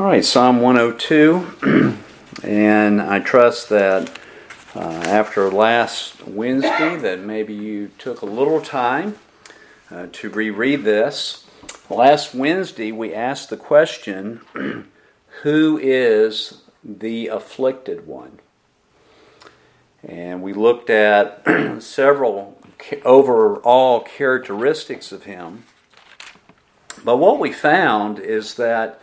All right, Psalm 102. and I trust that uh, after last Wednesday, that maybe you took a little time uh, to reread this. Last Wednesday, we asked the question Who is the afflicted one? And we looked at several overall characteristics of him. But what we found is that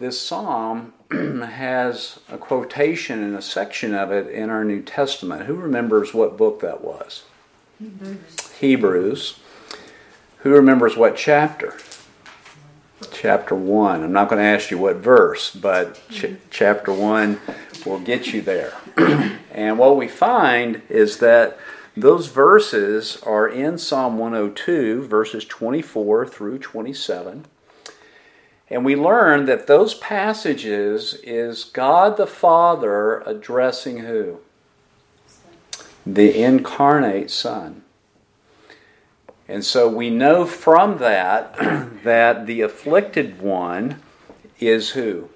this psalm has a quotation and a section of it in our New Testament. Who remembers what book that was? Hebrews. Hebrews. Who remembers what chapter? Chapter 1. I'm not going to ask you what verse, but ch- chapter 1 will get you there. and what we find is that those verses are in Psalm 102, verses 24 through 27. And we learn that those passages is God the Father addressing who? The incarnate Son. And so we know from that that the afflicted one is who?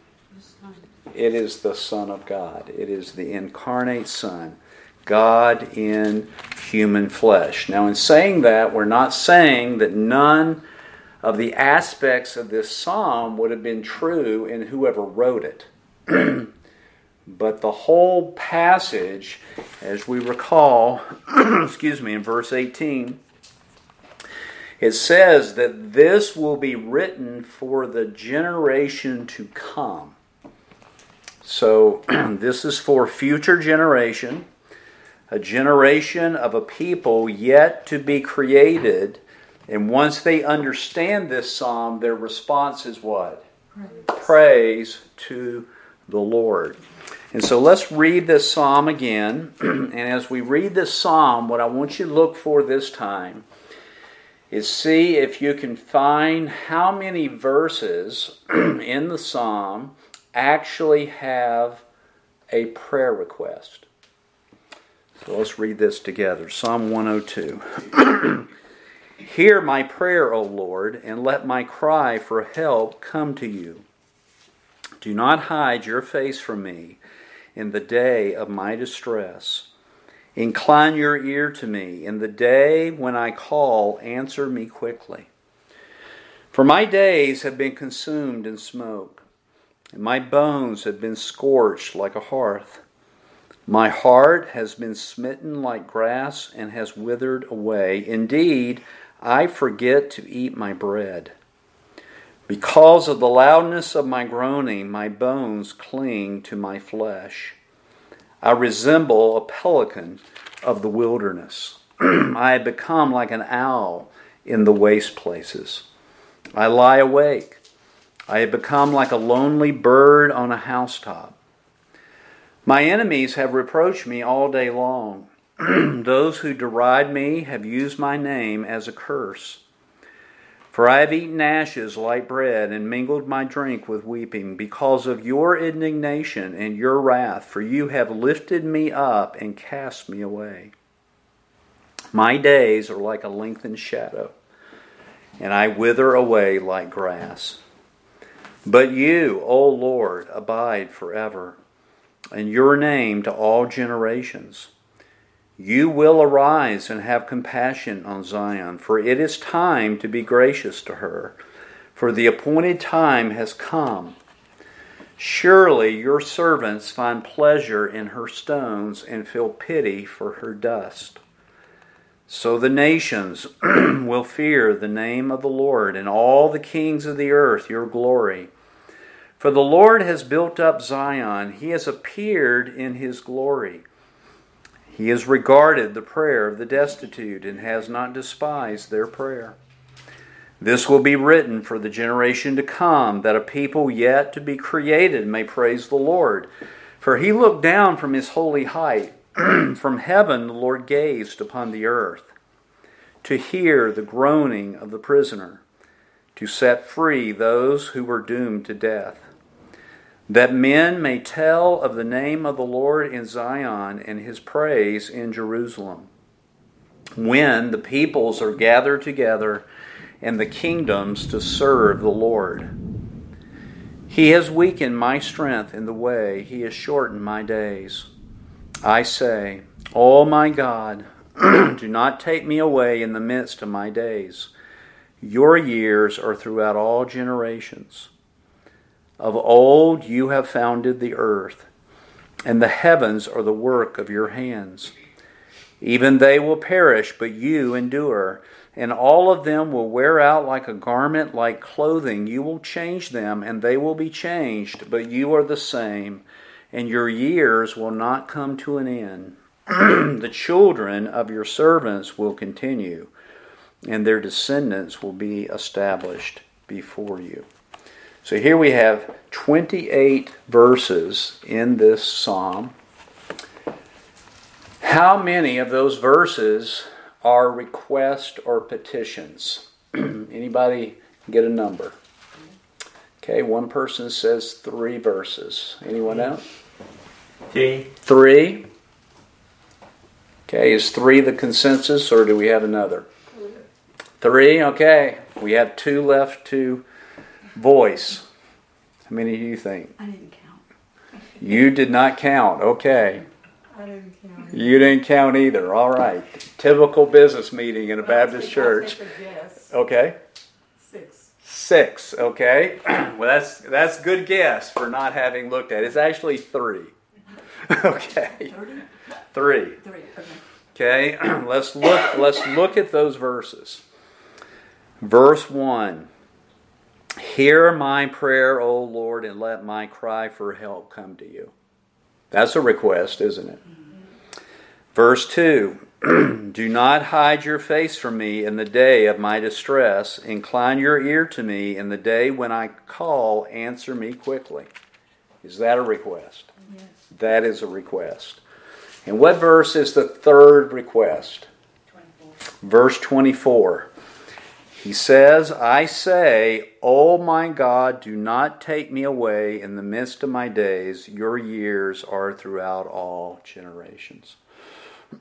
It is the Son of God. It is the incarnate Son. God in human flesh. Now, in saying that, we're not saying that none of the aspects of this psalm would have been true in whoever wrote it. but the whole passage, as we recall, excuse me, in verse 18, it says that this will be written for the generation to come. So this is for future generation, a generation of a people yet to be created and once they understand this psalm, their response is what? Praise, Praise to the Lord. And so let's read this psalm again. and as we read this psalm, what I want you to look for this time is see if you can find how many verses in the psalm actually have a prayer request. So let's read this together. Psalm 102. Hear my prayer, O Lord, and let my cry for help come to you. Do not hide your face from me in the day of my distress. Incline your ear to me. In the day when I call, answer me quickly. For my days have been consumed in smoke, and my bones have been scorched like a hearth. My heart has been smitten like grass and has withered away. Indeed, I forget to eat my bread. Because of the loudness of my groaning, my bones cling to my flesh. I resemble a pelican of the wilderness. I have become like an owl in the waste places. I lie awake. I have become like a lonely bird on a housetop. My enemies have reproached me all day long. Those who deride me have used my name as a curse. For I have eaten ashes like bread and mingled my drink with weeping because of your indignation and your wrath, for you have lifted me up and cast me away. My days are like a lengthened shadow, and I wither away like grass. But you, O Lord, abide forever, and your name to all generations. You will arise and have compassion on Zion, for it is time to be gracious to her, for the appointed time has come. Surely your servants find pleasure in her stones and feel pity for her dust. So the nations will fear the name of the Lord, and all the kings of the earth your glory. For the Lord has built up Zion, he has appeared in his glory. He has regarded the prayer of the destitute and has not despised their prayer. This will be written for the generation to come, that a people yet to be created may praise the Lord. For he looked down from his holy height. from heaven the Lord gazed upon the earth to hear the groaning of the prisoner, to set free those who were doomed to death that men may tell of the name of the Lord in Zion and his praise in Jerusalem. When the peoples are gathered together and the kingdoms to serve the Lord. He has weakened my strength in the way, He has shortened my days. I say, Oh my God, do not take me away in the midst of my days. Your years are throughout all generations. Of old you have founded the earth, and the heavens are the work of your hands. Even they will perish, but you endure and all of them will wear out like a garment, like clothing. You will change them, and they will be changed, but you are the same, and your years will not come to an end. the children of your servants will continue, and their descendants will be established before you. So here we have 28 verses in this psalm. How many of those verses are requests or petitions. Anybody get a number? Okay, one person says three verses. Anyone else? Three. Three. Okay, is three the consensus or do we have another? Three, okay. We have two left to voice. How many do you think? I didn't count. You did not count, okay. I didn't count. You didn't count either, all right. Typical business meeting in a Baptist church. Okay. Six. Six. Okay. Well, that's that's good guess for not having looked at. it. It's actually three. Okay. Thirty? Three. Three, okay. Okay. Let's look. Let's look at those verses. Verse one. Hear my prayer, O Lord, and let my cry for help come to you. That's a request, isn't it? Verse 2 Do not hide your face from me in the day of my distress. Incline your ear to me in the day when I call. Answer me quickly. Is that a request? Yes. That is a request. And what verse is the third request? 24. Verse 24. He says, I say, O my God, do not take me away in the midst of my days. Your years are throughout all generations.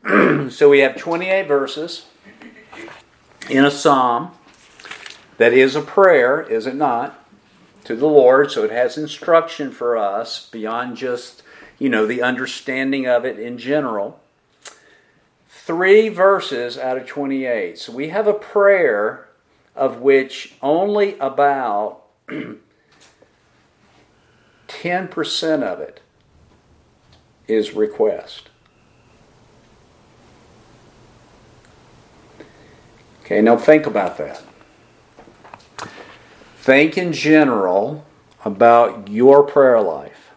so we have 28 verses in a psalm that is a prayer, is it not, to the Lord. So it has instruction for us beyond just, you know, the understanding of it in general. Three verses out of 28. So we have a prayer of which only about 10% of it is request. Okay, now think about that. Think in general about your prayer life.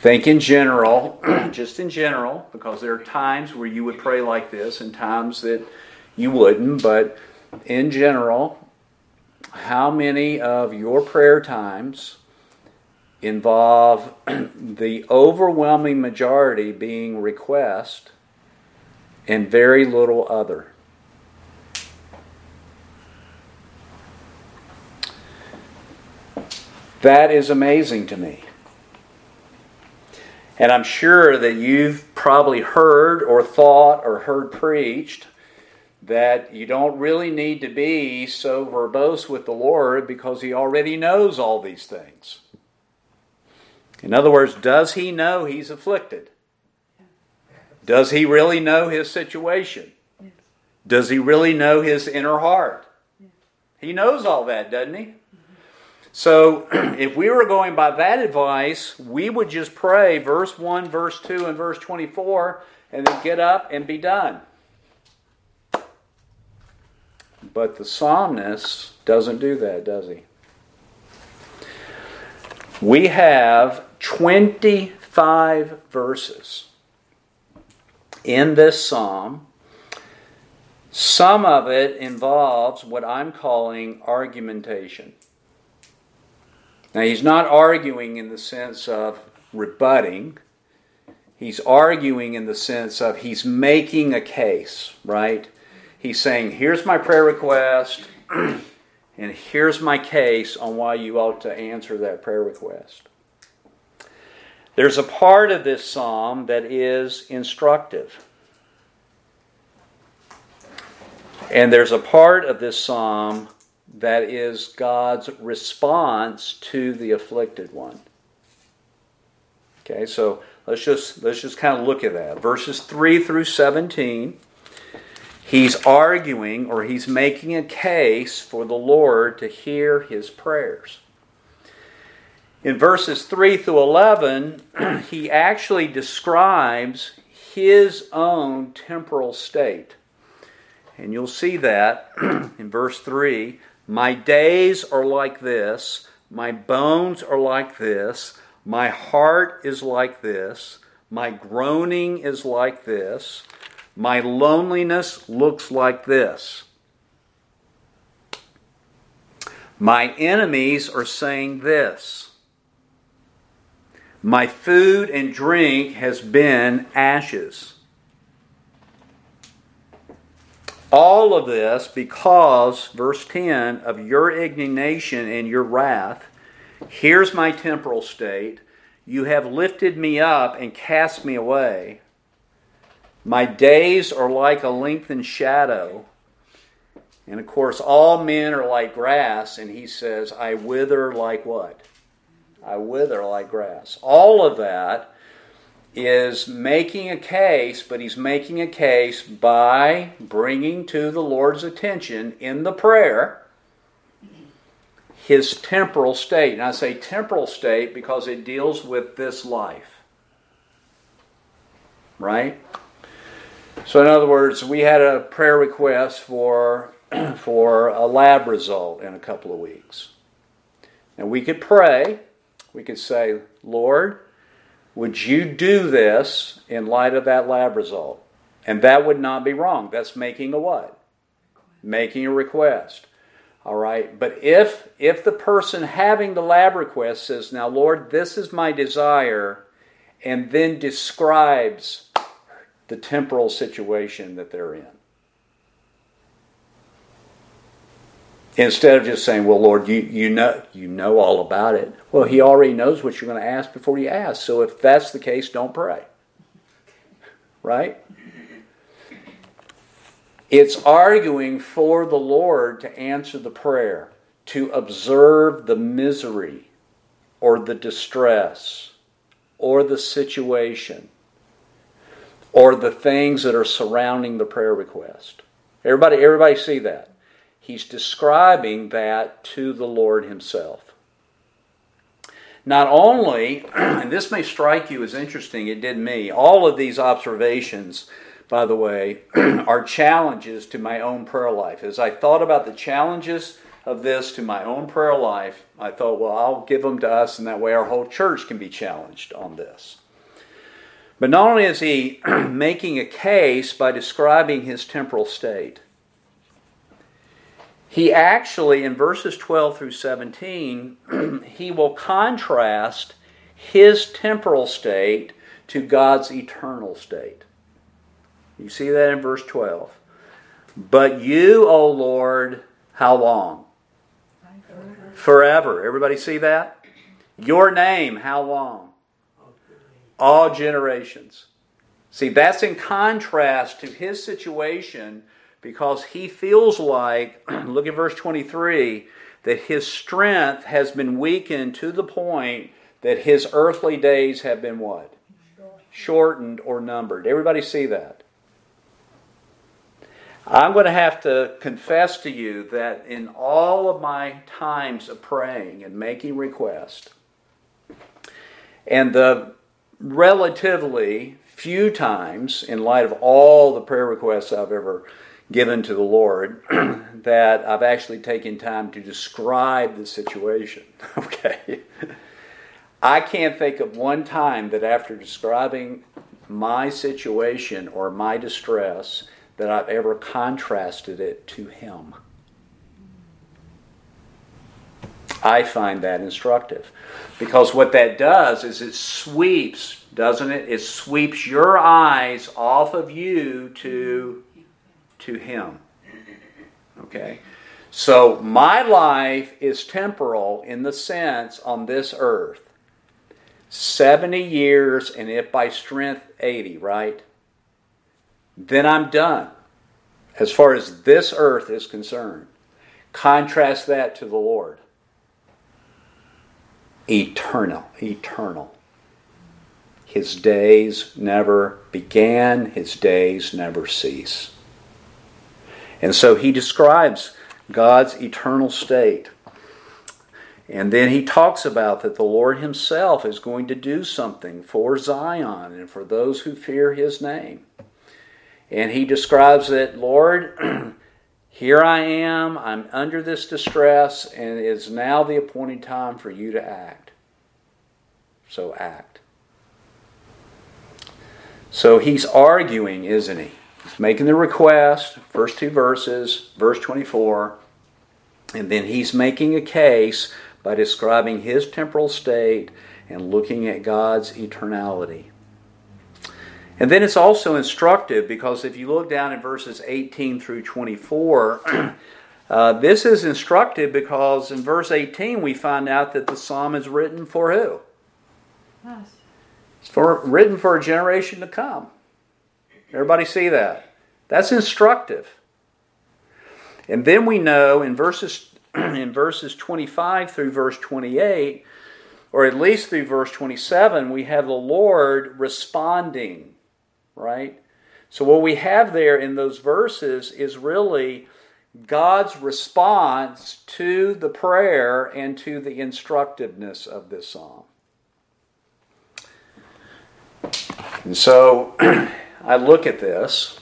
Think in general, just in general, because there are times where you would pray like this and times that you wouldn't, but in general, how many of your prayer times involve the overwhelming majority being request and very little other? That is amazing to me. And I'm sure that you've probably heard or thought or heard preached that you don't really need to be so verbose with the Lord because He already knows all these things. In other words, does He know He's afflicted? Does He really know His situation? Does He really know His inner heart? He knows all that, doesn't He? So, if we were going by that advice, we would just pray verse 1, verse 2, and verse 24, and then get up and be done. But the psalmist doesn't do that, does he? We have 25 verses in this psalm. Some of it involves what I'm calling argumentation. Now, he's not arguing in the sense of rebutting. He's arguing in the sense of he's making a case, right? He's saying, here's my prayer request, and here's my case on why you ought to answer that prayer request. There's a part of this psalm that is instructive. And there's a part of this psalm that is God's response to the afflicted one. Okay, so let's just let's just kind of look at that. Verses 3 through 17. He's arguing or he's making a case for the Lord to hear his prayers. In verses 3 through 11, he actually describes his own temporal state. And you'll see that in verse 3 My days are like this, my bones are like this, my heart is like this, my groaning is like this, my loneliness looks like this. My enemies are saying this. My food and drink has been ashes. All of this because, verse 10, of your indignation and your wrath. Here's my temporal state. You have lifted me up and cast me away. My days are like a lengthened shadow. And of course, all men are like grass, and he says, I wither like what? I wither like grass. All of that is making a case, but he's making a case by bringing to the Lord's attention in the prayer his temporal state. And I say temporal state because it deals with this life. Right? So, in other words, we had a prayer request for, for a lab result in a couple of weeks. And we could pray, we could say, Lord, would you do this in light of that lab result? And that would not be wrong. That's making a what? Making a request. All right. But if if the person having the lab request says, "Now, Lord, this is my desire," and then describes the temporal situation that they're in. Instead of just saying, Well, Lord, you, you know you know all about it. Well, he already knows what you're going to ask before you ask. So if that's the case, don't pray. Right? It's arguing for the Lord to answer the prayer, to observe the misery or the distress or the situation or the things that are surrounding the prayer request. Everybody everybody see that? He's describing that to the Lord Himself. Not only, and this may strike you as interesting, it did me, all of these observations, by the way, are challenges to my own prayer life. As I thought about the challenges of this to my own prayer life, I thought, well, I'll give them to us, and that way our whole church can be challenged on this. But not only is he making a case by describing his temporal state, he actually, in verses 12 through 17, he will contrast his temporal state to God's eternal state. You see that in verse 12. But you, O Lord, how long? Forever. Everybody see that? Your name, how long? All generations. See, that's in contrast to his situation because he feels like, look at verse 23, that his strength has been weakened to the point that his earthly days have been what? Shortened or numbered. Everybody see that? I'm going to have to confess to you that in all of my times of praying and making requests, and the relatively few times, in light of all the prayer requests I've ever given to the Lord that I've actually taken time to describe the situation. Okay. I can't think of one time that after describing my situation or my distress that I've ever contrasted it to Him. I find that instructive because what that does is it sweeps, doesn't it? It sweeps your eyes off of you to to Him. Okay? So my life is temporal in the sense on this earth 70 years, and if by strength 80, right? Then I'm done as far as this earth is concerned. Contrast that to the Lord. Eternal, eternal. His days never began, his days never cease. And so he describes God's eternal state. And then he talks about that the Lord himself is going to do something for Zion and for those who fear his name. And he describes that, Lord, here I am, I'm under this distress, and it is now the appointed time for you to act. So act. So he's arguing, isn't he? He's making the request, first two verses, verse 24, and then he's making a case by describing his temporal state and looking at God's eternality. And then it's also instructive because if you look down in verses 18 through 24, uh, this is instructive because in verse 18 we find out that the psalm is written for who? Us. It's for, written for a generation to come. Everybody see that? That's instructive. And then we know in verses in verses 25 through verse 28, or at least through verse 27, we have the Lord responding, right? So, what we have there in those verses is really God's response to the prayer and to the instructiveness of this psalm. And so I look at this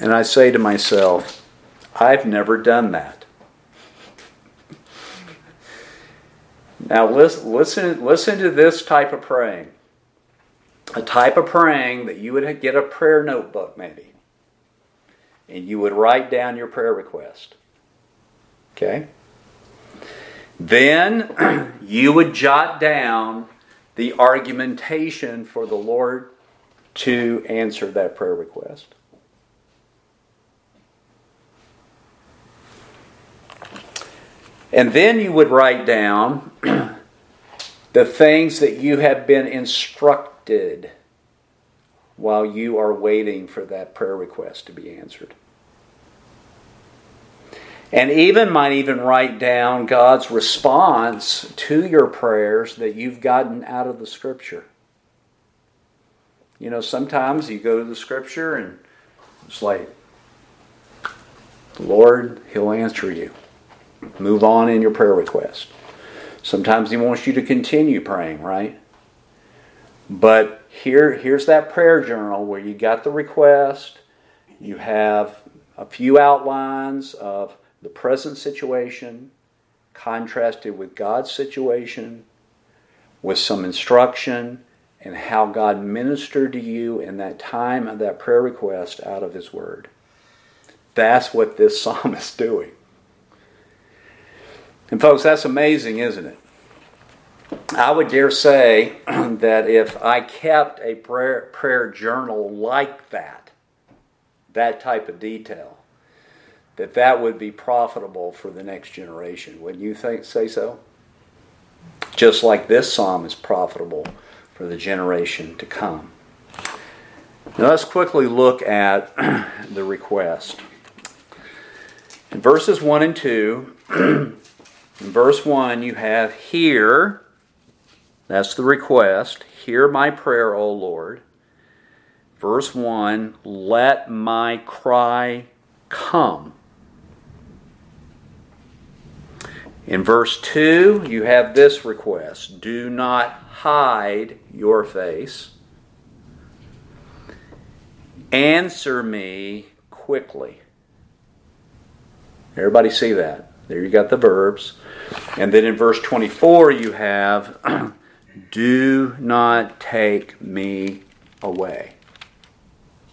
and I say to myself, I've never done that. Now listen, listen, listen to this type of praying. A type of praying that you would get a prayer notebook maybe. And you would write down your prayer request. Okay? Then you would jot down the argumentation for the Lord to answer that prayer request. And then you would write down the things that you have been instructed while you are waiting for that prayer request to be answered. And even might even write down God's response to your prayers that you've gotten out of the scripture. You know, sometimes you go to the scripture and it's like, Lord, He'll answer you. Move on in your prayer request. Sometimes He wants you to continue praying, right? But here, here's that prayer journal where you got the request, you have a few outlines of the present situation contrasted with God's situation, with some instruction, and how God ministered to you in that time of that prayer request out of His Word. That's what this psalm is doing. And, folks, that's amazing, isn't it? I would dare say that if I kept a prayer, prayer journal like that, that type of detail, that that would be profitable for the next generation. Wouldn't you think, say so? Just like this psalm is profitable for the generation to come. Now let's quickly look at the request. In verses 1 and 2, in verse 1, you have here, that's the request, hear my prayer, O Lord. Verse 1, let my cry come. In verse 2, you have this request do not hide your face. Answer me quickly. Everybody see that? There you got the verbs. And then in verse 24, you have do not take me away.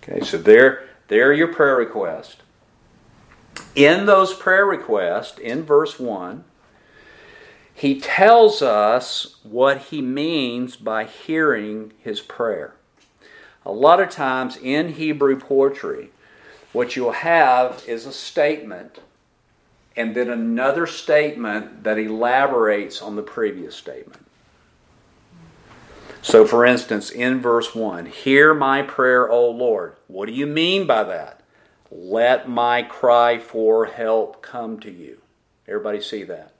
Okay, so there, there are your prayer request. In those prayer requests, in verse 1, he tells us what he means by hearing his prayer. A lot of times in Hebrew poetry, what you'll have is a statement and then another statement that elaborates on the previous statement. So, for instance, in verse 1, Hear my prayer, O Lord. What do you mean by that? Let my cry for help come to you. Everybody see that?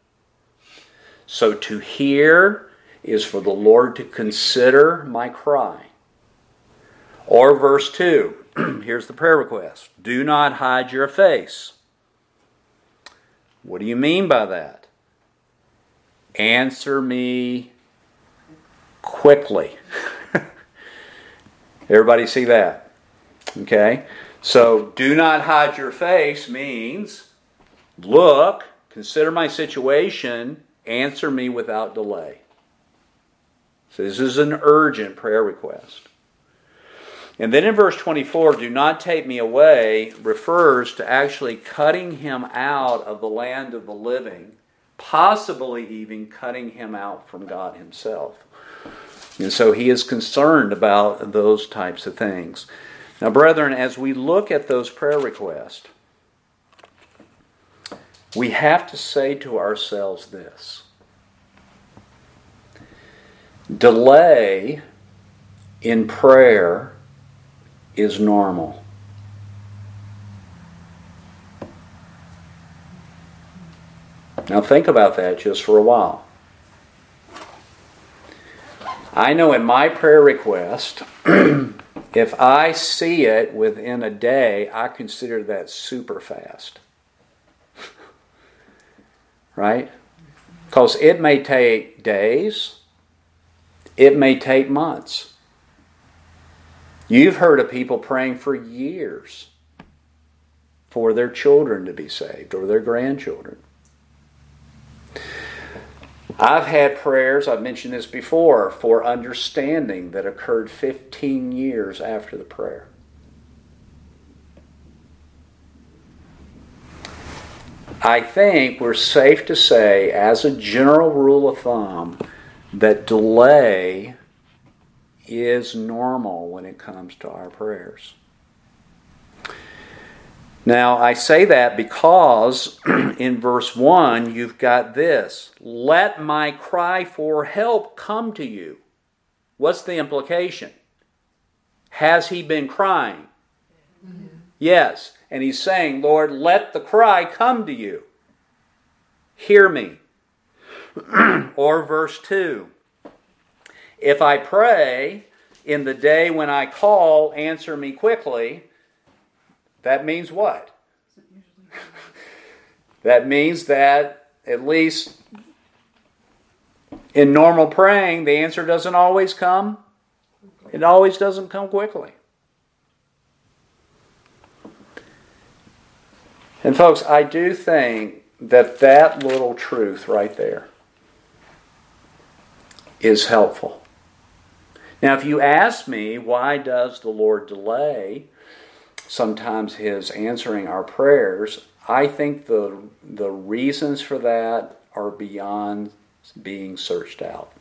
So to hear is for the Lord to consider my cry. Or verse 2, here's the prayer request Do not hide your face. What do you mean by that? Answer me quickly. Everybody see that? Okay? So, do not hide your face means look, consider my situation, answer me without delay. So, this is an urgent prayer request. And then in verse 24, do not take me away refers to actually cutting him out of the land of the living, possibly even cutting him out from God himself. And so he is concerned about those types of things. Now, brethren, as we look at those prayer requests, we have to say to ourselves this delay in prayer is normal. Now, think about that just for a while. I know in my prayer request, if I see it within a day, I consider that super fast. right? Because it may take days, it may take months. You've heard of people praying for years for their children to be saved or their grandchildren. I've had prayers, I've mentioned this before, for understanding that occurred 15 years after the prayer. I think we're safe to say, as a general rule of thumb, that delay is normal when it comes to our prayers. Now, I say that because in verse 1, you've got this Let my cry for help come to you. What's the implication? Has he been crying? Mm-hmm. Yes. And he's saying, Lord, let the cry come to you. Hear me. or verse 2 If I pray in the day when I call, answer me quickly that means what? that means that at least in normal praying, the answer doesn't always come. It always doesn't come quickly. And, folks, I do think that that little truth right there is helpful. Now, if you ask me, why does the Lord delay? Sometimes his answering our prayers, I think the the reasons for that are beyond being searched out.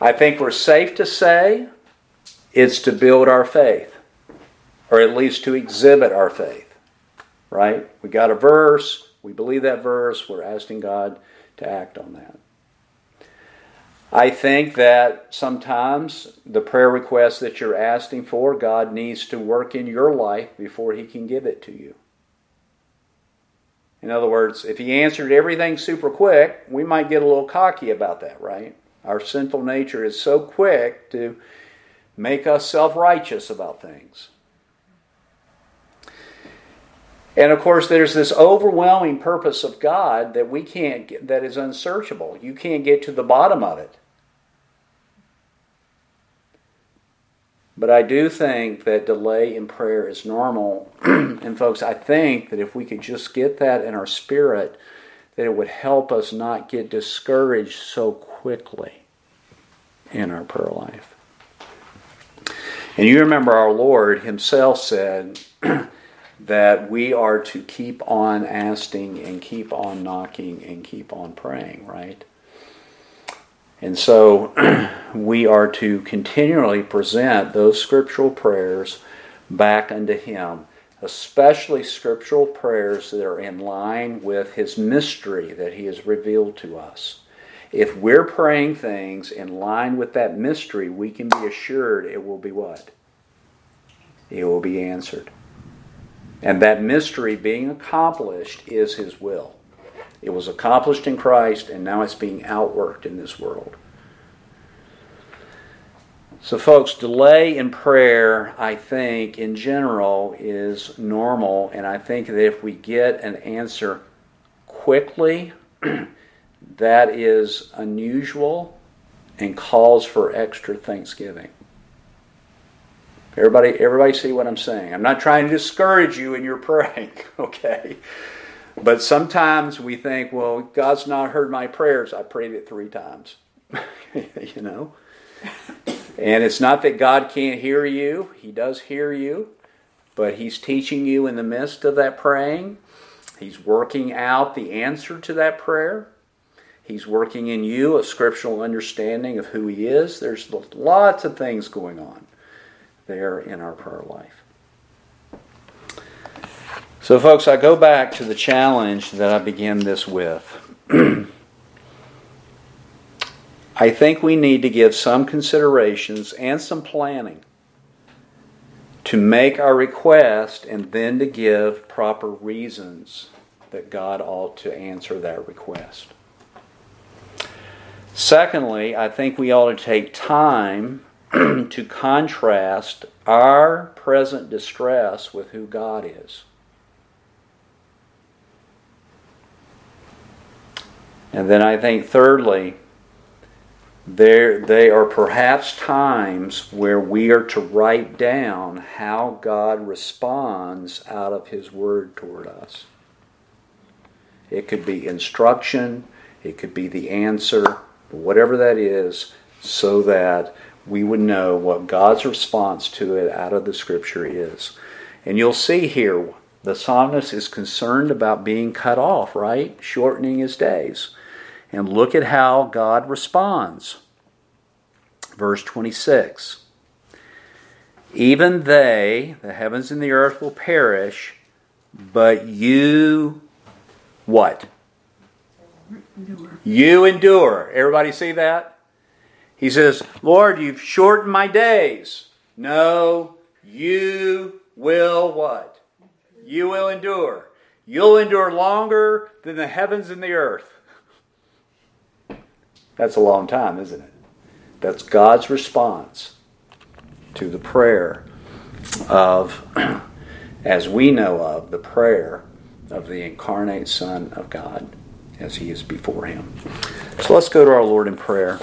I think we're safe to say it's to build our faith, or at least to exhibit our faith. Right? We got a verse, we believe that verse, we're asking God to act on that. I think that sometimes the prayer request that you're asking for, God needs to work in your life before He can give it to you. In other words, if He answered everything super quick, we might get a little cocky about that, right? Our sinful nature is so quick to make us self righteous about things. And of course, there's this overwhelming purpose of God that we can't get, that is unsearchable. You can't get to the bottom of it. But I do think that delay in prayer is normal. and, folks, I think that if we could just get that in our spirit, that it would help us not get discouraged so quickly in our prayer life. And you remember our Lord Himself said that we are to keep on asking and keep on knocking and keep on praying, right? And so we are to continually present those scriptural prayers back unto Him, especially scriptural prayers that are in line with His mystery that He has revealed to us. If we're praying things in line with that mystery, we can be assured it will be what? It will be answered. And that mystery being accomplished is His will. It was accomplished in Christ, and now it's being outworked in this world. So, folks, delay in prayer, I think, in general, is normal. And I think that if we get an answer quickly, that is unusual and calls for extra thanksgiving. Everybody, everybody see what I'm saying? I'm not trying to discourage you in your praying, okay? But sometimes we think, well, God's not heard my prayers. I prayed it three times. you know? And it's not that God can't hear you, He does hear you, but He's teaching you in the midst of that praying. He's working out the answer to that prayer. He's working in you a scriptural understanding of who He is. There's lots of things going on there in our prayer life. So, folks, I go back to the challenge that I began this with. I think we need to give some considerations and some planning to make our request and then to give proper reasons that God ought to answer that request. Secondly, I think we ought to take time to contrast our present distress with who God is. And then I think, thirdly, there, they are perhaps times where we are to write down how God responds out of His Word toward us. It could be instruction, it could be the answer, whatever that is, so that we would know what God's response to it out of the Scripture is. And you'll see here, the psalmist is concerned about being cut off, right? Shortening his days. And look at how God responds. Verse 26 Even they, the heavens and the earth, will perish, but you, what? Endure. You endure. Everybody see that? He says, Lord, you've shortened my days. No, you will what? You will endure. You'll endure longer than the heavens and the earth. That's a long time, isn't it? That's God's response to the prayer of, as we know of, the prayer of the incarnate Son of God as he is before him. So let's go to our Lord in prayer.